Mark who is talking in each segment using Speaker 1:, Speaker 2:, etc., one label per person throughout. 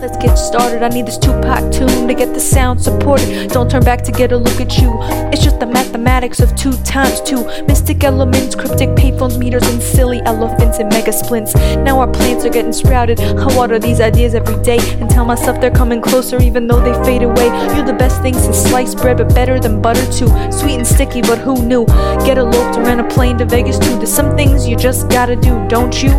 Speaker 1: Let's get started. I need this Tupac tune to get the sound supported. Don't turn back to get a look at you. It's just the mathematics of two times two. Mystic elements, cryptic payphones, meters, and silly elephants and mega splints. Now our plants are getting sprouted. I water these ideas every day and tell myself they're coming closer even though they fade away. You're the best thing since sliced bread, but better than butter too. Sweet and sticky, but who knew? Get eloped around a plane to Vegas too. There's some things you just gotta do, don't you?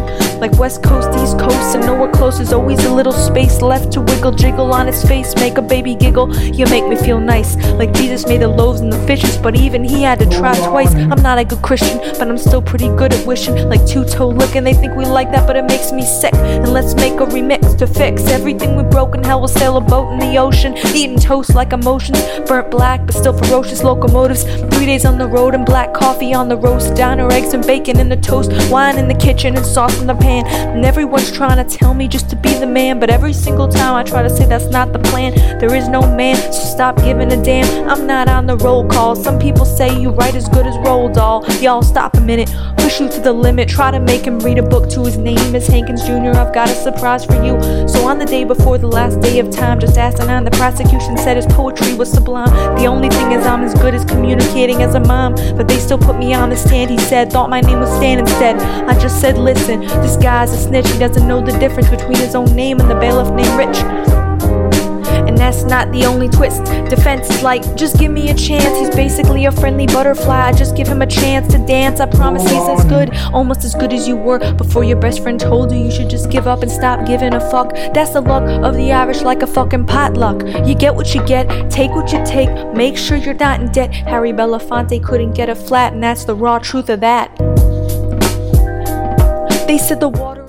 Speaker 1: Like West Coast, East Coast, and nowhere close. There's always a little space left to wiggle, jiggle on his face, make a baby giggle. You make me feel nice, like Jesus made the loaves and the fishes, but even he had to try twice. I'm not a good Christian, but I'm still pretty good at wishing, like two toe looking. They think we like that, but it makes me sick. And let's make a remix to fix everything we broke. And hell, we'll sail a boat in the ocean, eating toast like emotions, burnt black, but still ferocious locomotives. Three days on the road and black coffee on the roast, diner eggs and bacon in the toast, wine in the kitchen and sauce in the pan. And everyone's trying to tell me just to be the man, but every single time I try to say that's not the plan, there is no man, stop giving a damn. I'm not on the roll call. Some people say you write as good as Roald Dahl. Y'all stop a minute, push you to the limit. Try to make him read a book to his name is Hankins Jr. I've got a surprise for you. So on the day before the last day of time, just asinine, the prosecution said his poetry was sublime. The only thing is I'm as good as communicating as a mom, but they still put me on the stand. He said, thought my name was Stan instead. I just said, listen, this guy's a snitch. He doesn't know the difference between his own name and the bailiff named Rich. And that's not the only twist. Defense is like, just give me a chance. He's basically a friendly butterfly. I just give him a chance to dance. I promise he's as good, almost as good as you were before your best friend told you you should just give up and stop giving a fuck. That's the luck of the Irish, like a fucking potluck. You get what you get, take what you take, make sure you're not in debt. Harry Belafonte couldn't get a flat, and that's the raw truth of that. They said the water.